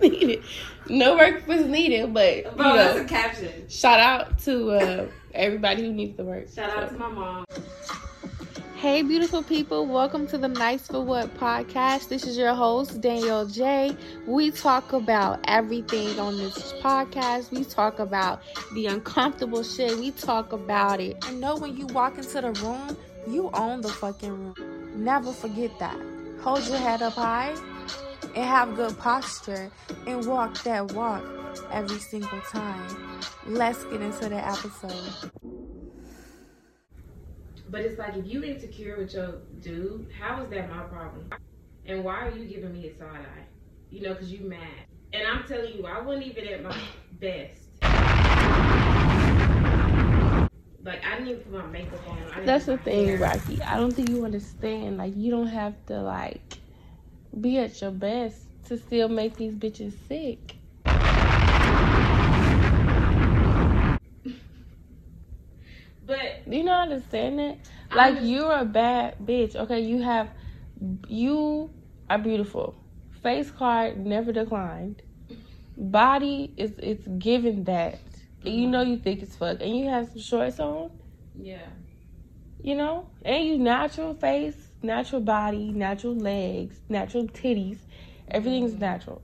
was needed. No work was needed, but Bro, you know, that's a caption. shout out to uh, everybody who needs the work. Shout out to my mom. Hey, beautiful people, welcome to the Nice for What podcast. This is your host, Danyelle J. We talk about everything on this podcast. We talk about the uncomfortable shit. We talk about it. I know when you walk into the room, you own the fucking room. Never forget that. Hold your head up high and have good posture and walk that walk every single time. Let's get into the episode. But it's like if you insecure with your dude, how is that my problem? And why are you giving me a side eye? You know, because you mad. And I'm telling you, I wasn't even at my best. Like I didn't even put my makeup on. I didn't That's the thing, hair. Rahki. I don't think you understand. Like, you don't have to like be at your best to still make these bitches sick. But Do you not understand that? Like, understand. you're a bad bitch. Okay, you have, you are beautiful. Face card never declined. Body is it's given that. And you know you think it's fuck, and you have some shorts on. yeah, You know, and you natural face, natural body, natural legs, natural titties. Everything's Mhm. natural.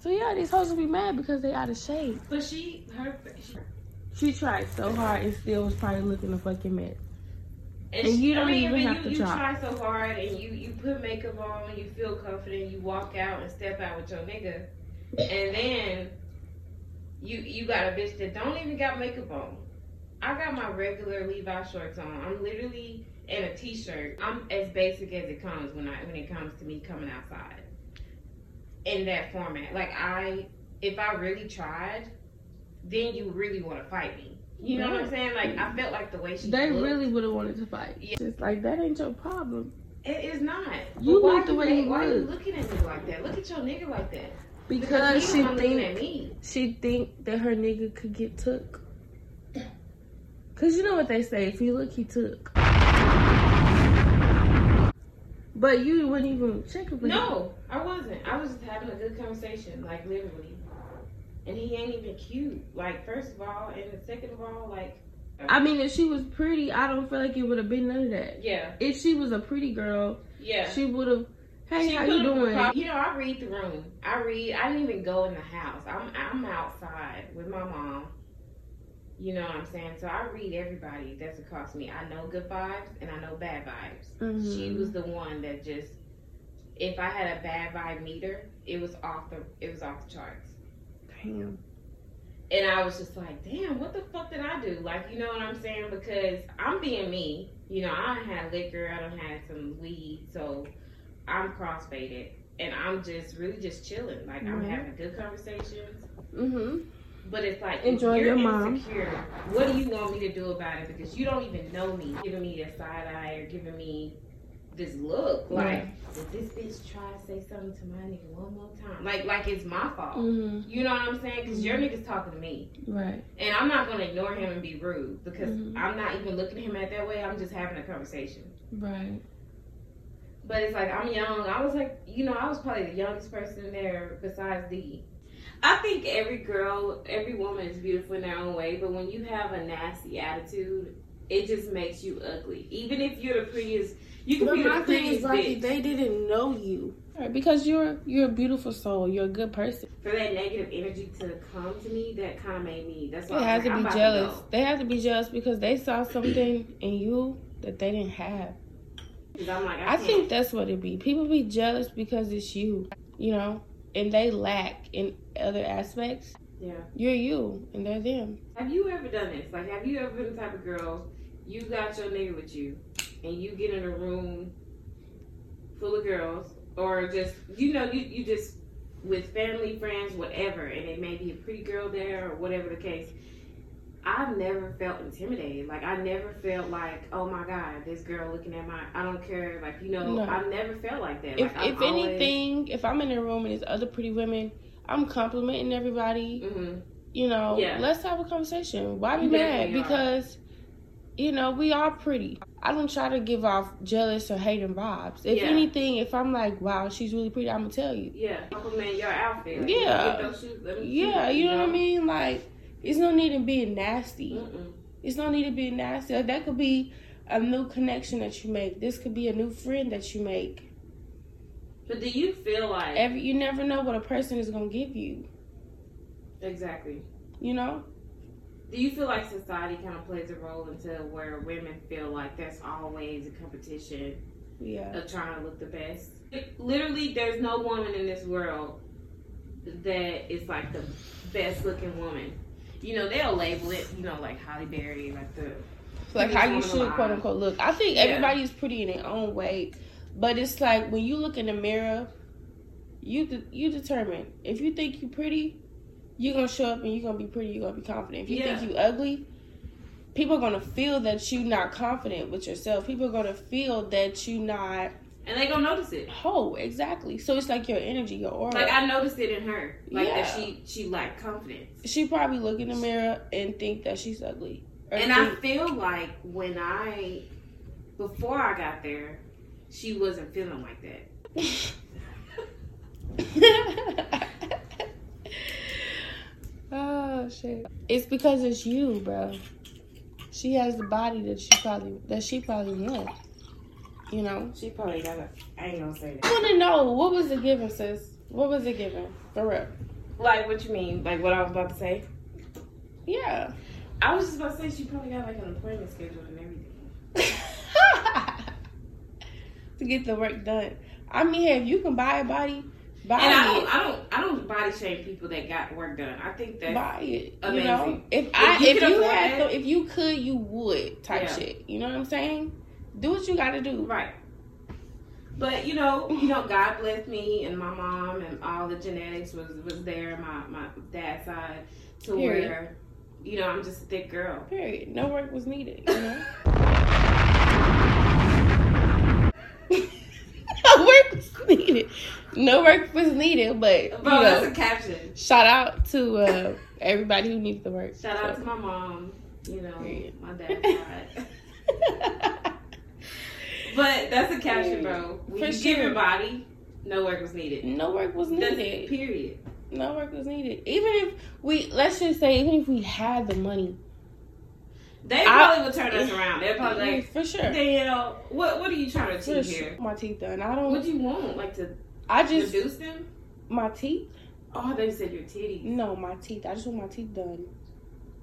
So yeah, these hoes will be mad because they out of shape. but she her she, She tried so hard and still was probably looking a fucking mess. and, And she- you don't I mean, even have you, to you try. try so hard and you you put makeup on, and you feel confident, you walk out and step out with your nigga, and then you you got a bitch that don't even got makeup on. I got my regular Levi shorts on. I'm literally in a t-shirt. I'm as basic as it comes when I when it comes to me coming outside. In that format, like I, if I really tried, then you really want to fight me. You know what I'm saying? Like I felt like the way she They looked, really would have wanted to fight. Yeah. Just like that ain't your problem. It is not. You look the you way you Why are you looking at me like that? Look at your nigga like that. Because he's she think me. she think that her nigga could get took. Cause you know what they say, if you look, he took. But you wouldn't even check it. No, I wasn't. I was just having a good conversation, like literally. And he ain't even cute. Like first of all, and the second of all, like uh, I mean, if she was pretty, I don't feel like it would have been none of that. yeah, If she was a pretty girl, yeah. she would have. Hey, She how you doing? You know, I read the room. I read. I didn't even go in the house. I'm I'm outside with my mom. You know what I'm saying? So I read everybody that's across me. I know good vibes and I know bad vibes. Mhm. She was the one that just, if I had a bad vibe meter, it was off the it was off the charts. Damn. And I was just like, damn, what the fuck did I do? Like, you know what I'm saying? Because I'm being me. You know, I done had liquor, I don't have some weed, so I'm crossfaded. And I'm just really just chilling. Like, I'm Mhm. having good conversations. Mm-hmm. But it's like, if Enjoy you're your mom. insecure, what do you want me to do about it? Because you don't even know me. Giving me a side eye or giving me this look. Like, did this bitch try to say something to my nigga one more time? Like, like it's my fault. Mm-hmm. You know what I'm saying? Because your nigga's talking to me. Right. And I'm not gonna ignore him and be rude because Mhm. I'm not even looking at him at that way. I'm just having a conversation. Right. But it's like I'm young. I was like, you know, I was probably the youngest person there besides D. I think every girl, every woman is beautiful in their own way. But when you have a nasty attitude, it just makes you ugly. Even if you're the prettiest, you can But be my the thing prettiest is like bitch. they didn't know you. Right, because you're you're a beautiful soul. You're a good person. For that negative energy to come to me, that kind of made me. That's why They I have was to be jealous. go. They have to be jealous because they saw something in you that they didn't have. I'm like, I, I think that's what it be. People be jealous because it's you, you know, and they lack in other aspects. Yeah. You're you, and they're them. Have you ever done this? Like, have you ever been the type of girl, you got your nigga with you, and you get in a room full of girls, or just, you know, you, you just, with family, friends, whatever, and it may be a pretty girl there, or whatever the case. I've never felt intimidated. Like, I never felt like, oh my God, this girl looking at my, I don't care. Like, you know, No. I've never felt like that. If like, if anything, if I'm in a room and there's other pretty women, I'm complimenting everybody. hmm You know, Yeah. let's have a conversation. Why be mad? Because you know, we are pretty. I don't try to give off jealous or hating vibes. If Yeah. anything, if I'm like, wow, she's really pretty, I'm gonna tell you. Yeah, compliment your outfit. Like, Yeah. Those shoes, let me Yeah, you know what I mean? Like, it's no need in being nasty. Mm-mm. It's no need to be nasty. That could be a new connection that you make. This could be a new friend that you make. But do you feel like Every you never know what a person is gonna give you. exactly? You know? Do you feel like society kind of plays a role into where women feel like there's always a competition Yeah. of trying to look the best? Literally, there's no woman in this world that is like the best looking woman. You know, they'll label it, you know, like Halle Berry, like the like how you should quote unquote look. I think Yeah. everybody is pretty in their own way, but it's like when you look in the mirror, you de- you determine if you think you're pretty, you're gonna show up and you're gonna be pretty. You're gonna be confident. If you Yeah. think you ugly, people are gonna feel that you're not confident with yourself. People are gonna feel that you're not and they gonna notice it. Oh, exactly. So it's like your energy, your aura. Like I noticed it in her, like that Yeah. she she lacked confidence. she probably look in the mirror and think that she's ugly. And I feel like when I, before I got there, she wasn't feeling like that. oh shit! It's because it's you, bro. She has the body that she probably that she probably want. You know. She probably got a. I ain't gonna say I want to know what was the given, sis. What was it given for real? Like what you mean? Like what I was about to say? Yeah. I was just about to say she probably got like an appointment scheduled and everything. to get the work done. I mean, if you can buy a body, buy And I don't, I don't, I don't body shame people that got work done. I think that buy it. You amazing. know, if I you if you had that- the, if you could, you would type Yeah. shit. You know what I'm saying? Do what you got to do. right. But you know, you know, God blessed me and my mom and all the genetics was was there. My my dad's side to Period. where, you know, I'm just a thick girl. Period. No work was needed. You know. no work was needed. No work was needed, but Bro, you that's know, a caption. shout out to uh, everybody who needs the work. Shout out to my mom. You know, Period. my dad's side. But that's a caption, bro. When For you give sure. your body, no work was needed. no work was That's needed. period. No work was needed. Even if we, let's just say, even if we had the money, They I- probably would turn us around. They're probably like, for sure. Danyelle, what what are you trying to For achieve sure. here? My teeth done. I don't. What do you want? Like to I just reduce them? my teeth. Oh, they said your titties. No, my teeth. I just want my teeth done.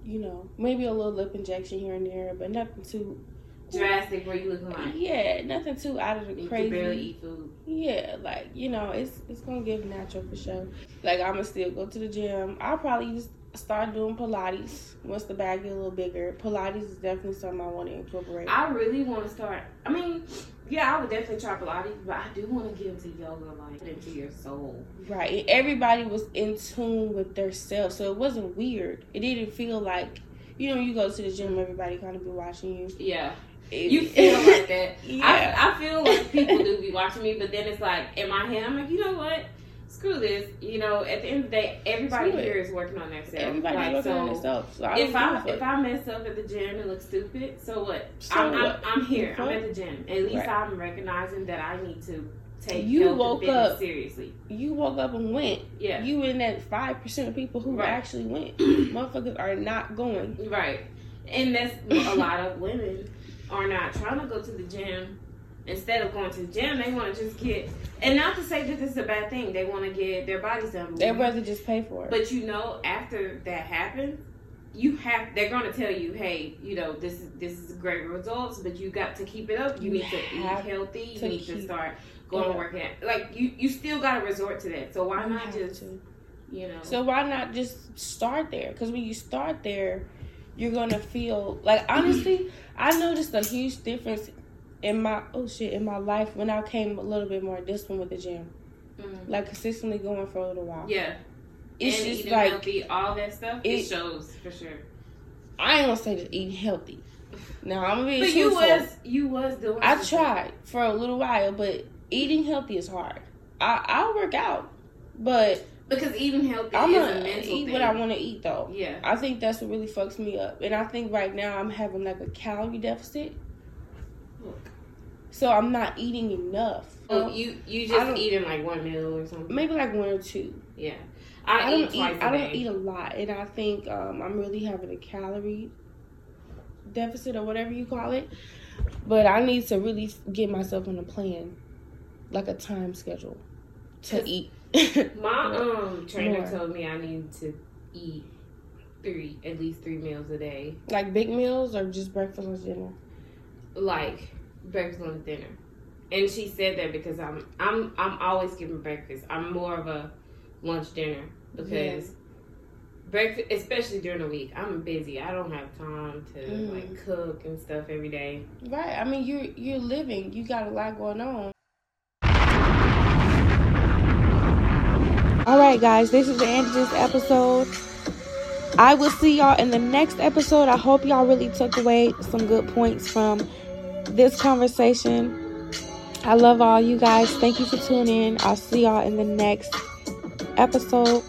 You know, maybe a little lip injection here and there, but nothing too. Drastic where you looking like Yeah, nothing too out of the you crazy. barely eat food. Yeah, like you know, it's it's gonna give natural for sure. Like I'm gonna still go to the gym. I'll probably just start doing Pilates once the bag get a little bigger. Pilates is definitely something I want to incorporate. I really want to start. I mean, yeah, I would definitely try Pilates, but I do want to get into yoga, like into your soul. Right. And everybody was in tune with their self. So it wasn't weird. It didn't feel like, you know, you go to the gym, everybody kind of be watching you. Yeah, you feel like that. Yeah. I, I feel like people do be watching me, but then it's like in my head, I'm like, you know what? Screw this. You know, at the end of the day, everybody Screw it. here is working on themselves. Everybody's like, working on themselves. So I if I if. I mess up at the gym and look stupid, so what? So I'm, what? I'm I'm here. I'm at the gym. At least Right. I'm recognizing that I need to take You woke up- seriously. you woke up and went. Yeah, You in that 5% of people who Right. actually went. Motherfuckers are not going. right. And that's a lot of women are not trying to go to the gym. Instead of going to the gym, they want to just get. And not to say that this is a bad thing. They want to get their bodies done. They'd rather just pay for it. But you know, after that happens, you have they're going to tell you, hey, you know, this is this is great results, but you got to keep it up. You, You need to eat healthy. You need to start going to work out. Like you, you still got to resort to that. So why You not just to. you know? So why not just start there? Because when you start there, you're gonna feel like honestly, I noticed a huge difference in my oh shit in my life when I came a little bit more disciplined with the gym, Mm. like consistently going for a little while. yeah, It's and just eating like healthy, all that stuff. It, it- shows for sure. I ain't gonna say just eating healthy. Now I'm gonna be But you was you was doing. I something. tried for a little while, but eating healthy is hard. I I'll work out, But Because eating healthy I'm is a mental eat thing. what I want to eat though. Yeah. I think that's what really fucks me up, and I think right now I'm having like a calorie deficit, Look. so I'm not eating enough. Oh, you you just eating like one meal or something. Maybe like one or two. Yeah. I, I eat don't eat. I don't eat a lot, and I think um, I'm really having a calorie deficit or whatever you call it. But I need to really get myself on a plan, like a time schedule, to eat. My um trainer More. told me I need to eat three at least three meals a day, like big meals or just breakfast or dinner. like breakfast, and dinner. And she said that because I'm I'm I'm always skipping breakfast. I'm more of a lunch dinner because breakfast, especially during the week, I'm busy. I don't have time to Mhm. like cook and stuff every day. Right. I mean, you're you're living. You got a lot going on. All right, guys. This is the end of this episode. I will see y'all in the next episode. I hope y'all really took away some good points from this conversation. I love all you guys. Thank you for tuning in. I'll see y'all in the next episode.